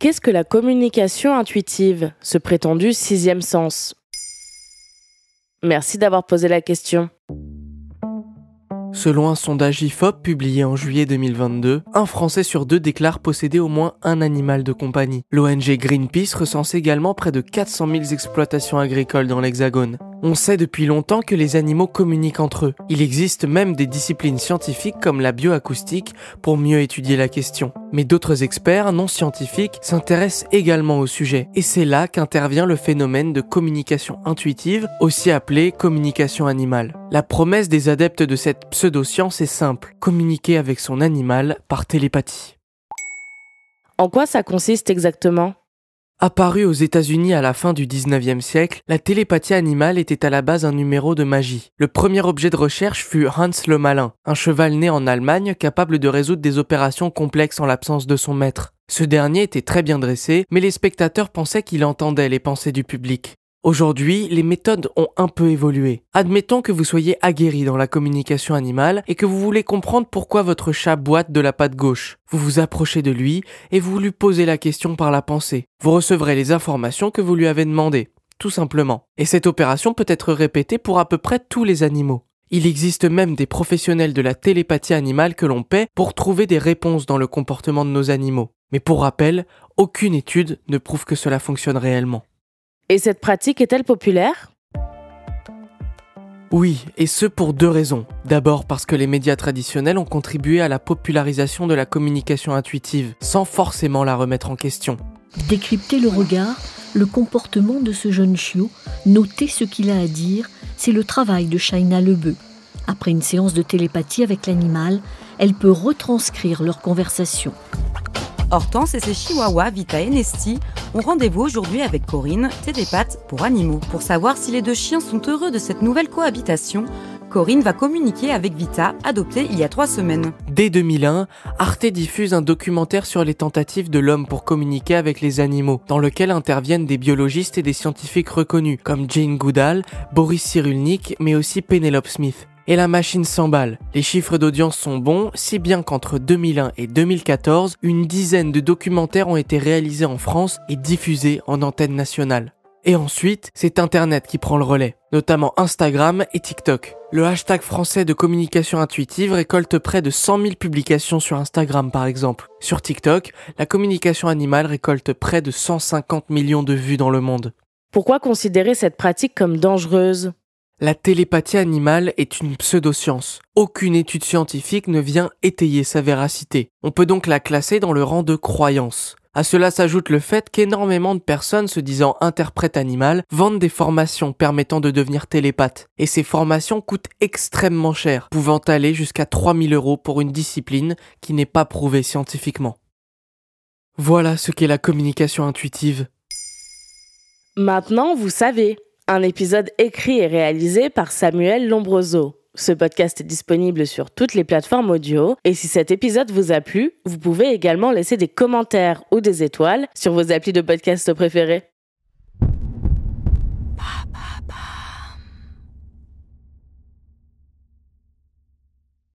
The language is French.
Qu'est-ce que la communication intuitive, ce prétendu sixième sens? Merci d'avoir posé la question. Selon un sondage IFOP publié en juillet 2022, un Français sur deux déclare posséder au moins un animal de compagnie. L'ONG Greenpeace recense également près de 400 000 exploitations agricoles dans l'Hexagone. On sait depuis longtemps que les animaux communiquent entre eux. Il existe même des disciplines scientifiques comme la bioacoustique pour mieux étudier la question. Mais d'autres experts non scientifiques s'intéressent également au sujet. Et c'est là qu'intervient le phénomène de communication intuitive, aussi appelé communication animale. La promesse des adeptes de cette pseudo-science est simple, communiquer avec son animal par télépathie. En quoi ça consiste exactement? Apparue aux États-Unis à la fin du 19e siècle, la télépathie animale était à la base un numéro de magie. Le premier objet de recherche fut Hans le Malin, un cheval né en Allemagne capable de résoudre des opérations complexes en l'absence de son maître. Ce dernier était très bien dressé, mais les spectateurs pensaient qu'il entendait les pensées du public. Aujourd'hui, les méthodes ont un peu évolué. Admettons que vous soyez aguerri dans la communication animale et que vous voulez comprendre pourquoi votre chat boite de la patte gauche. Vous vous approchez de lui et vous lui posez la question par la pensée. Vous recevrez les informations que vous lui avez demandées, tout simplement. Et cette opération peut être répétée pour à peu près tous les animaux. Il existe même des professionnels de la télépathie animale que l'on paie pour trouver des réponses dans le comportement de nos animaux. Mais pour rappel, aucune étude ne prouve que cela fonctionne réellement. Et cette pratique est-elle populaire? Oui, et ce pour deux raisons. D'abord parce que les médias traditionnels ont contribué à la popularisation de la communication intuitive, sans forcément la remettre en question. Décrypter le regard, le comportement de ce jeune chiot, noter ce qu'il a à dire, c'est le travail de Shaina Lebeu. Après une séance de télépathie avec l'animal, elle peut retranscrire leur conversation. Hortense et ses chihuahuas Vita et Nesty ont rendez-vous aujourd'hui avec Corinne, Tédépath pour animaux. Pour savoir si les deux chiens sont heureux de cette nouvelle cohabitation, Corinne va communiquer avec Vita, adoptée il y a trois semaines. Dès 2001, Arte diffuse un documentaire sur les tentatives de l'homme pour communiquer avec les animaux, dans lequel interviennent des biologistes et des scientifiques reconnus, comme Jane Goodall, Boris Cyrulnik, mais aussi Penelope Smith et la machine s'emballe. Les chiffres d'audience sont bons, si bien qu'entre 2001 et 2014, une dizaine de documentaires ont été réalisés en France et diffusés en antenne nationale. Et ensuite, c'est Internet qui prend le relais, notamment Instagram et TikTok. Le hashtag français de communication intuitive récolte près de 100 000 publications sur Instagram par exemple. Sur TikTok, la communication animale récolte près de 150 millions de vues dans le monde. Pourquoi considérer cette pratique comme dangereuse? La télépathie animale est une pseudoscience. Aucune étude scientifique ne vient étayer sa véracité. On peut donc la classer dans le rang de croyance. À cela s'ajoute le fait qu'énormément de personnes se disant interprètes animales vendent des formations permettant de devenir télépathe. Et ces formations coûtent extrêmement cher, pouvant aller jusqu'à 3000 euros pour une discipline qui n'est pas prouvée scientifiquement. Voilà ce qu'est la communication intuitive. Maintenant, vous savez un épisode écrit et réalisé par Samuel Lombroso. Ce podcast est disponible sur toutes les plateformes audio et si cet épisode vous a plu, vous pouvez également laisser des commentaires ou des étoiles sur vos applis de podcast préférés.